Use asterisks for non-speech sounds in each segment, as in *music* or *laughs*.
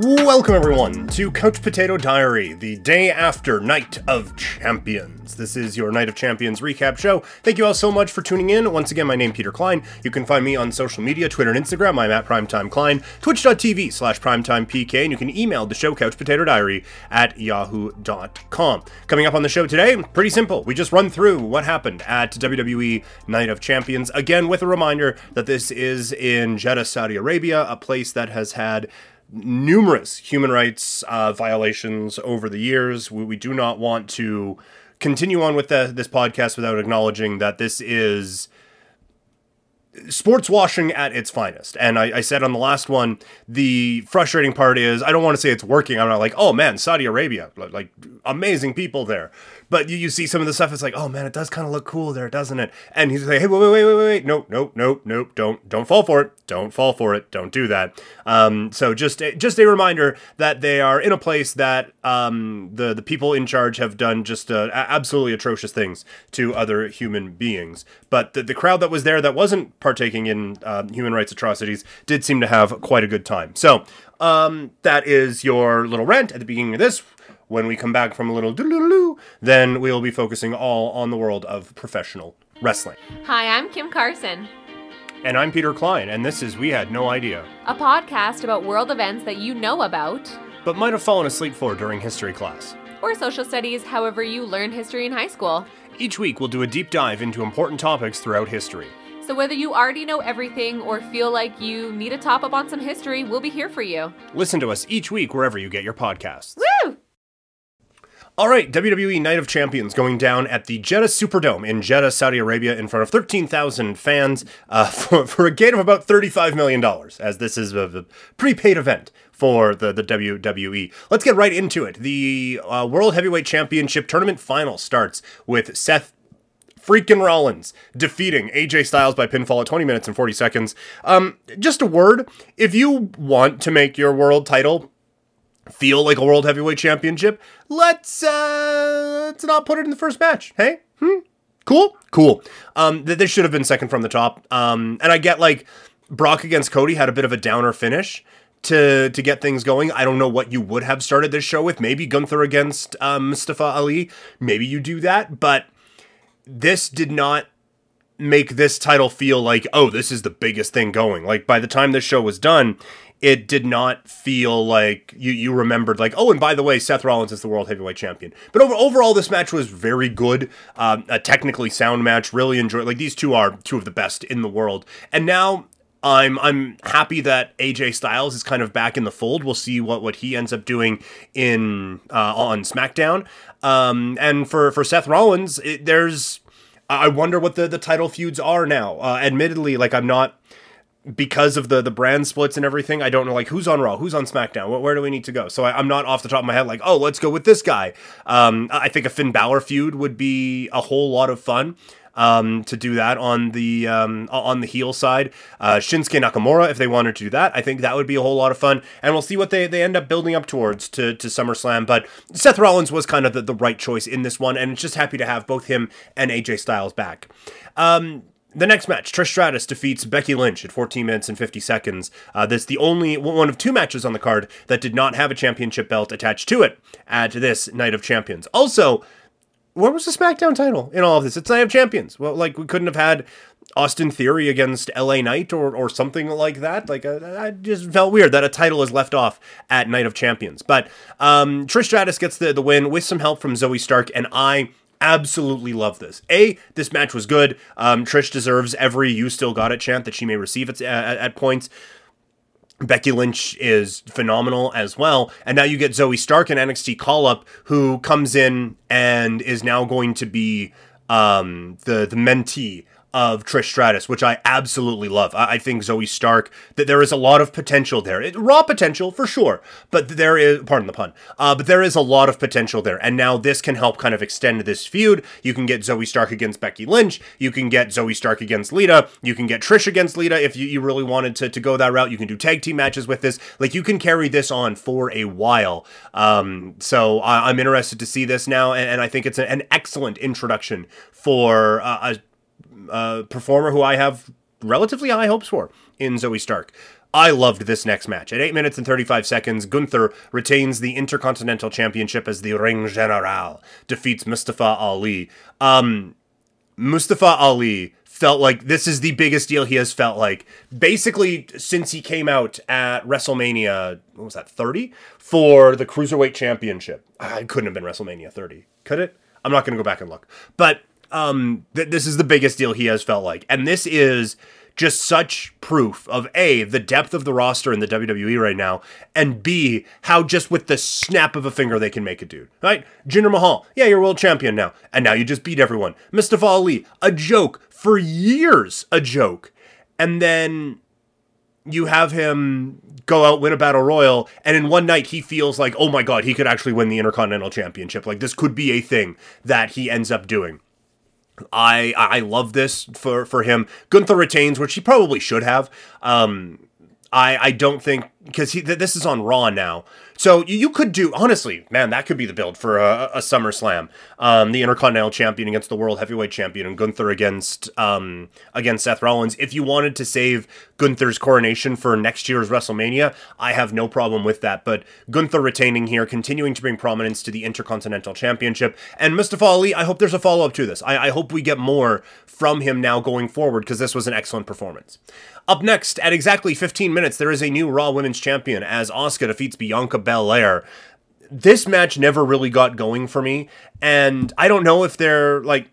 Welcome, everyone, to Couch Potato Diary, the day after Night of Champions. This is your Night of Champions recap show. Thank you all so much for tuning in. Once again, my name is Peter Klein. You can find me on social media, Twitter and Instagram. I'm at Primetime Klein, twitch.tv slash primetimepk, and you can email the show Couch Potato Diary at yahoo.com. Coming up on the show today, pretty simple. We just run through what happened at WWE Night of Champions. Again, with a reminder that this is in Jeddah, Saudi Arabia, a place that has had numerous human rights uh, violations over the years. We, we, do not want to continue on with the, this podcast without acknowledging that this is sports washing at its finest. And I, I, said on the last one, the frustrating part is I don't want to say it's working. I'm not like, oh man, Saudi Arabia, like amazing people there. But you, you see some of the stuff, it's like, oh man, it does kind of look cool there, doesn't it? And he's like, hey, wait, wait, wait, wait, wait, nope, nope, nope, nope, don't, don't fall for it, don't fall for it, don't do that. Um, so just, just a reminder that they are in a place that um, the the people in charge have done just uh, absolutely atrocious things to other human beings. But the, the crowd that was there that wasn't partaking in uh, human rights atrocities did seem to have quite a good time. So um, that is your little rant at the beginning of this. When we come back from a little doo-doo-doo, then we will be focusing all on the world of professional wrestling. Hi, I'm Kim Carson. And I'm Peter Klein, and this is We Had No Idea, a podcast about world events that you know about, but might have fallen asleep for during history class. Or social studies, however you learned history in high school. Each week, we'll do a deep dive into important topics throughout history. So, whether you already know everything or feel like you need a top up on some history, we'll be here for you. Listen to us each week wherever you get your podcasts. Woo! All right, WWE Night of Champions going down at the Jeddah Superdome in Jeddah, Saudi Arabia, in front of 13,000 fans uh, *laughs* for, for a gain of about $35 million, as this is a, a prepaid event for the, the WWE. Let's get right into it. The uh, World Heavyweight Championship tournament final starts with Seth freaking Rollins defeating AJ Styles by pinfall at 20 minutes and 40 seconds. Um, just a word if you want to make your world title feel like a world heavyweight championship, let's uh let's not put it in the first match. Hey? Hmm? Cool? Cool. Um th- this should have been second from the top. Um and I get like Brock against Cody had a bit of a downer finish to to get things going. I don't know what you would have started this show with. Maybe Gunther against um, Mustafa Ali. Maybe you do that, but this did not make this title feel like oh this is the biggest thing going. Like by the time this show was done, it did not feel like you you remembered like oh and by the way Seth Rollins is the world heavyweight champion. But over, overall this match was very good, um, a technically sound match. Really enjoyed like these two are two of the best in the world. And now I'm I'm happy that AJ Styles is kind of back in the fold. We'll see what what he ends up doing in uh, on SmackDown. Um, and for for Seth Rollins, it, there's I wonder what the the title feuds are now. Uh, admittedly, like I'm not because of the the brand splits and everything, I don't know like who's on Raw, who's on SmackDown, where, where do we need to go? So I, am not off the top of my head like, oh, let's go with this guy. Um, I think a Finn Balor feud would be a whole lot of fun. Um, to do that on the um, on the heel side, uh, Shinsuke Nakamura, if they wanted to do that, I think that would be a whole lot of fun, and we'll see what they, they end up building up towards to, to SummerSlam. But Seth Rollins was kind of the, the right choice in this one, and it's just happy to have both him and AJ Styles back. Um, the next match, Trish Stratus defeats Becky Lynch at 14 minutes and 50 seconds. Uh, that's the only one of two matches on the card that did not have a championship belt attached to it at this Night of Champions. Also, where was the SmackDown title in all of this? It's Night of Champions. Well, like we couldn't have had Austin Theory against LA Knight or, or something like that. Like, uh, I just felt weird that a title is left off at Night of Champions. But um, Trish Stratus gets the, the win with some help from Zoey Stark, and I absolutely love this. A, this match was good. Um, Trish deserves every "you still got it" chant that she may receive at, at, at points. Becky Lynch is phenomenal as well. And now you get Zoey Stark and NXT call up, who comes in and is now going to be um, the the mentee of Trish Stratus, which I absolutely love. I, I, think Zoey Stark that there is a lot of potential there, it, raw potential for sure, but there is pardon the pun, uh, but there is a lot of potential there, and now this can help kind of extend this feud. You can get Zoey Stark against Becky Lynch, you can get Zoey Stark against Lita, you can get Trish against Lita if you, you really wanted to, to go that route. You can do tag team matches with this, like you can carry this on for a while. Um, so I, am interested to see this now, and, and I think it's an excellent introduction for uh, a uh, performer who I have relatively high hopes for in Zoey Stark. I loved this next match. At 8 minutes and 35 seconds, Gunther retains the Intercontinental Championship as the Ring General, defeats Mustafa Ali. Um, Mustafa Ali felt like this is the biggest deal he has felt like basically since he came out at WrestleMania, what was that, 30? For the Cruiserweight Championship. I couldn't have been WrestleMania 30. Could it? I'm not going to go back and look. But um, th- this is the biggest deal he has felt like. And this is just such proof of A, the depth of the roster in the WWE right now, and B, how just with the snap of a finger they can make a dude. Right? Jinder Mahal, yeah, you're world champion now. And now you just beat everyone. Mustafa Ali, a joke for years, a joke. And then you have him go out win a battle royal and in one night he feels like oh my god he could actually win the intercontinental championship like this could be a thing that he ends up doing I I love this for for him. Gunther retains, which he probably should have. Um, I I don't think because this is on Raw now, so you could do honestly, man, that could be the build for a, a SummerSlam. Um, the Intercontinental Champion against the World Heavyweight Champion, and Gunther against um, against Seth Rollins. If you wanted to save Gunther's coronation for next year's WrestleMania, I have no problem with that. But Gunther retaining here, continuing to bring prominence to the Intercontinental Championship, and Mustafa Ali. I hope there's a follow up to this. I, I hope we get more from him now going forward because this was an excellent performance. Up next, at exactly 15 minutes, there is a new Raw Women's Champion as Asuka defeats Bianca Belair. This match never really got going for me, and I don't know if they're like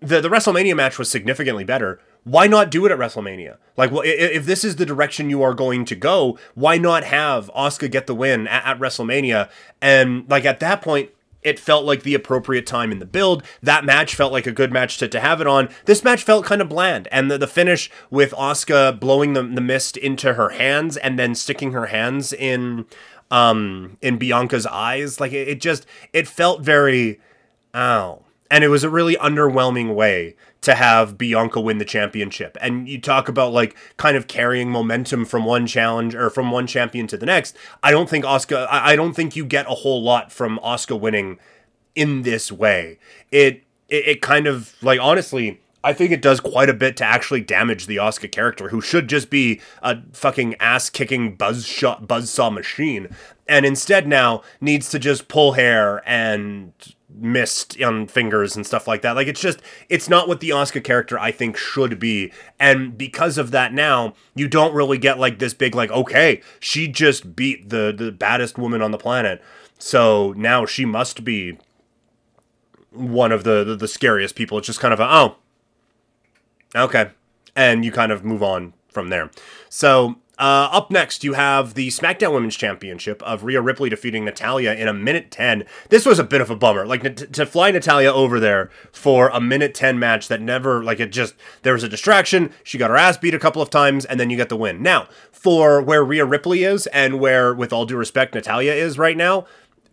the the WrestleMania match was significantly better. Why not do it at WrestleMania? Like, well, if this is the direction you are going to go, why not have Asuka get the win at, at WrestleMania? And like at that point, it felt like the appropriate time in the build. That match felt like a good match to, to have it on. This match felt kind of bland. And the, the finish with Asuka blowing the, the mist into her hands and then sticking her hands in um in Bianca's eyes, like it, it just it felt very ow. And it was a really underwhelming way to have Bianca win the championship. And you talk about like kind of carrying momentum from one challenge or from one champion to the next. I don't think Asuka I, don't think you get a whole lot from Asuka winning in this way. It, it it kind of like honestly I think it does quite a bit to actually damage the Asuka character, who should just be a fucking ass kicking buzz shot buzzsaw machine, and instead now needs to just pull hair and mist on fingers and stuff like that. Like it's just it's not what the Asuka character I think should be. And because of that now, you don't really get like this big like okay, she just beat the the baddest woman on the planet. So now she must be one of the the, the scariest people. It's just kind of a oh. Okay. And you kind of move on from there. So uh, up next, you have the SmackDown Women's Championship of Rhea Ripley defeating Natalya in a minute 10. This was a bit of a bummer. Like, to fly Natalya over there for a minute 10 match that never, like, it just, there was a distraction. She got her ass beat a couple of times, and then you get the win. Now, for where Rhea Ripley is and where, with all due respect, Natalya is right now,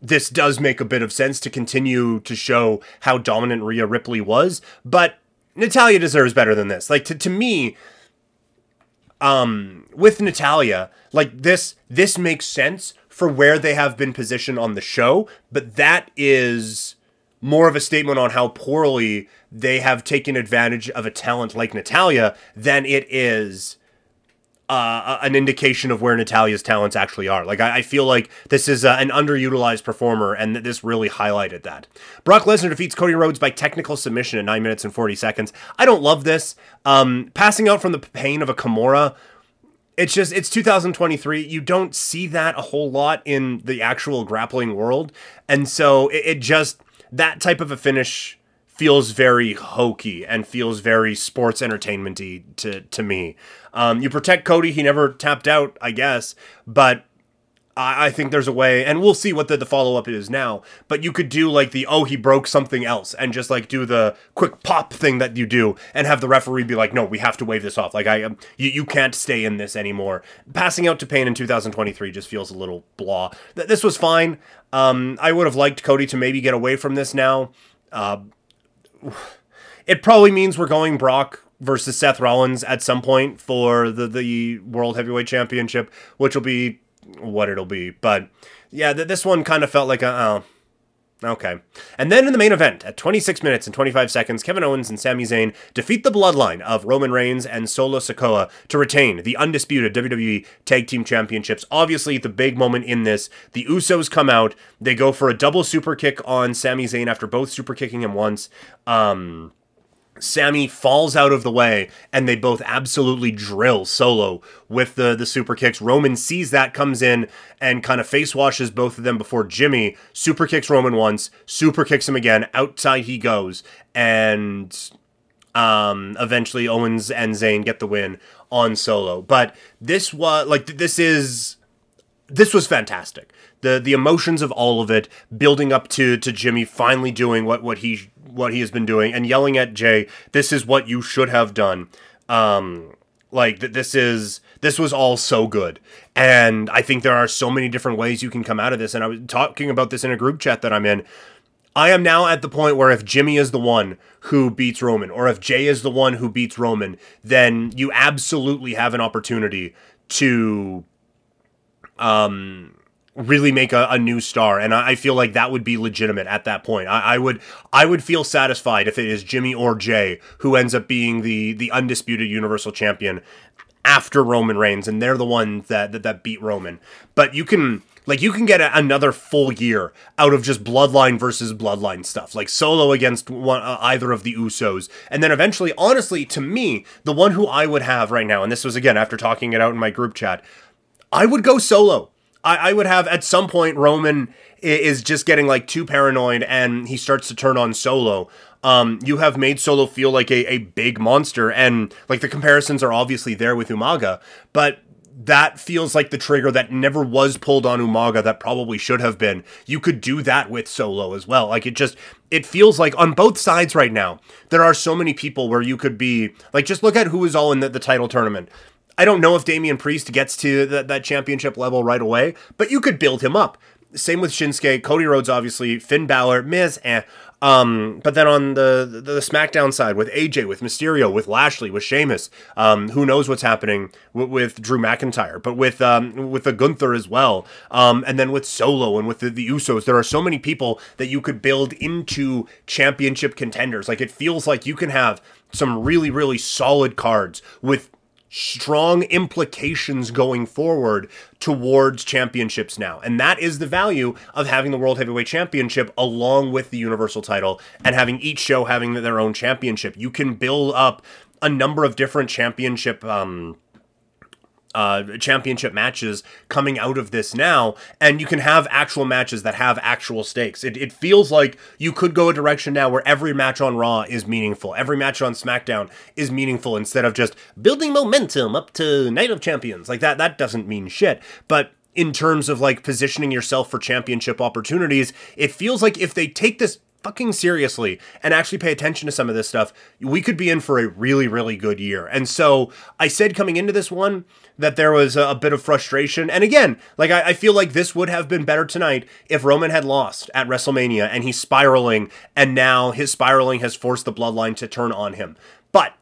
this does make a bit of sense to continue to show how dominant Rhea Ripley was, but Natalya deserves better than this. Like, to, to me, um, with Natalya, like this, this makes sense for where they have been positioned on the show, but that is more of a statement on how poorly they have taken advantage of a talent like Natalya than it is uh, an indication of where Natalya's talents actually are. Like, I, I feel like this is uh, an underutilized performer, and this really highlighted that. Brock Lesnar defeats Cody Rhodes by technical submission in 9 minutes and 40 seconds. I don't love this. Um, passing out from the pain of a Kimura it's just it's 2023 you don't see that a whole lot in the actual grappling world and so it, it, just that type of a finish feels very hokey and feels very sports entertainmenty to to me um, you protect cody he never tapped out i guess but I, I think there's a way, and we'll see what the, the follow up is now. But you could do like the oh he broke something else, and just like do the quick pop thing that you do, and have the referee be like, no, we have to wave this off. Like I, um, you you can't stay in this anymore. Passing out to Pain in 2023 just feels a little blah. Th- this was fine. Um, I would have liked Cody to maybe get away from this now. Uh, *sighs* it probably means we're going Brock versus Seth Rollins at some point for the the World Heavyweight Championship, which will be what it'll be. But yeah, th- this one kind of felt like a, oh, Okay. And then in the main event, at 26 minutes and 25 seconds, Kevin Owens and Sami Zayn defeat the bloodline of Roman Reigns and Solo Sikoa to retain the undisputed WWE Tag Team Championships. Obviously, the big moment in this, the Usos come out, they go for a double super kick on Sami Zayn after both super kicking him once. Um Sami falls out of the way and they both absolutely drill Solo with the the super kicks. Roman sees that, comes in and kind of face washes both of them before Jimmy super kicks Roman once, super kicks him again. Outside he goes, and um, eventually Owens and Zayn get the win on Solo. But this was like this is this was fantastic. The the emotions of all of it building up to to Jimmy finally doing what what he what he has been doing and yelling at Jey, "This is what you should have done." Um, like that, this is this was all so good, and I think there are so many different ways you can come out of this. And I was talking about this in a group chat that I'm in. I am now at the point where if Jimmy is the one who beats Roman, or if Jey is the one who beats Roman, then you absolutely have an opportunity to um really make a, a new star and I, I, feel like that would be legitimate at that point. I, I, would i would feel satisfied if it is jimmy or jey who ends up being the the undisputed universal champion after roman reigns and they're the ones that that, that beat roman. But you can like you can get a, another full year out of just bloodline versus bloodline stuff like solo against one uh, either of the usos. And then eventually honestly to me the one who i would have right now and this was again after talking it out in my group chat i would go solo I, I would have at some point Roman is just getting like too paranoid and he starts to turn on Solo. Um, you have made Solo feel like a, a big monster, and like the comparisons are obviously there with Umaga, but that feels like the trigger that never was pulled on Umaga that probably should have been. You could do that with Solo as well. Like it just it feels like on both sides right now, there are so many people where you could be like just look at who is all in the, the title tournament. I don't know if Damian Priest gets to that, championship level right away, but you could build him up. Same with Shinsuke, Cody Rhodes, obviously, Finn Balor, Miz, eh. Um, but then on the, the, the SmackDown side with AJ, with Mysterio, with Lashley, with Sheamus, um, who knows what's happening w- with Drew McIntyre, but with um, with the Gunther as well, um, and then with Solo and with the, the Usos, there are so many people that you could build into championship contenders. Like it feels like you can have some really really solid cards with strong implications going forward towards championships now. And that is the value of having the World Heavyweight Championship along with the Universal title and having each show having their own championship. You can build up a number of different championship um, uh, championship matches coming out of this now, and you can have actual matches that have actual stakes. It, it feels like you could go a direction now where every match on Raw is meaningful, every match on SmackDown is meaningful instead of just building momentum up to Night of Champions. Like that, that doesn't mean shit. But in terms of like positioning yourself for championship opportunities, it feels like if they take this fucking seriously and actually pay attention to some of this stuff, we could be in for a really, really good year. And so I said coming into this one that there was a, bit of frustration. And again, like I, I, feel like this would have been better tonight if Roman had lost at WrestleMania and he's spiraling, and now his spiraling has forced the bloodline to turn on him. But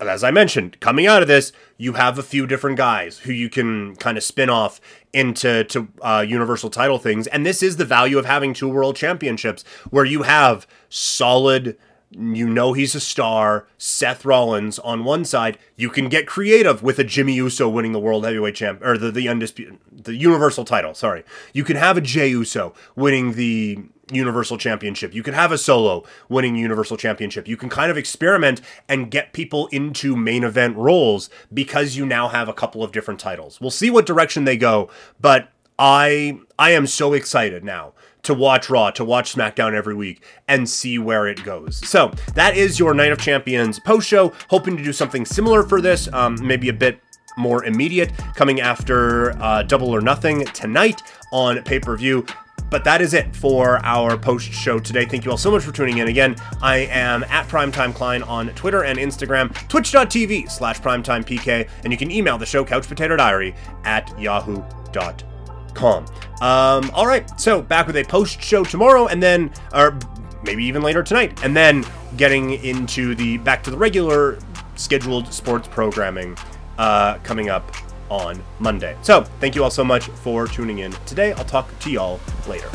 as I mentioned, coming out of this, you have a few different guys who you can kind of spin off into to uh, universal title things, and this is the value of having two world championships, where you have solid you know he's a star, Seth Rollins on one side. You can get creative with a Jimmy Uso winning the World Heavyweight Champ or the the undisputed the Universal title. Sorry, you can have a Jey Uso winning the Universal Championship. You can have a Solo winning Universal Championship. You can kind of experiment and get people into main event roles because you now have a couple of different titles. We'll see what direction they go, but I I am so excited now to watch Raw, to watch SmackDown every week, and see where it goes. So that is your Night of Champions post show. Hoping to do something similar for this, um, maybe a bit more immediate, coming after uh, Double or Nothing tonight on pay per view. But that is it for our post show today. Thank you all so much for tuning in. Again, I am at Primetime Klein on Twitter and Instagram, twitch.tv slash primetimepk, and you can email the show couchpotatodiary at yahoo.com. Um, all right, so back with a post show tomorrow, and then, or maybe even later tonight, and then getting into the back to the regular scheduled sports programming uh, coming up on Monday. So, thank you all so much for tuning in today. I'll talk to y'all later.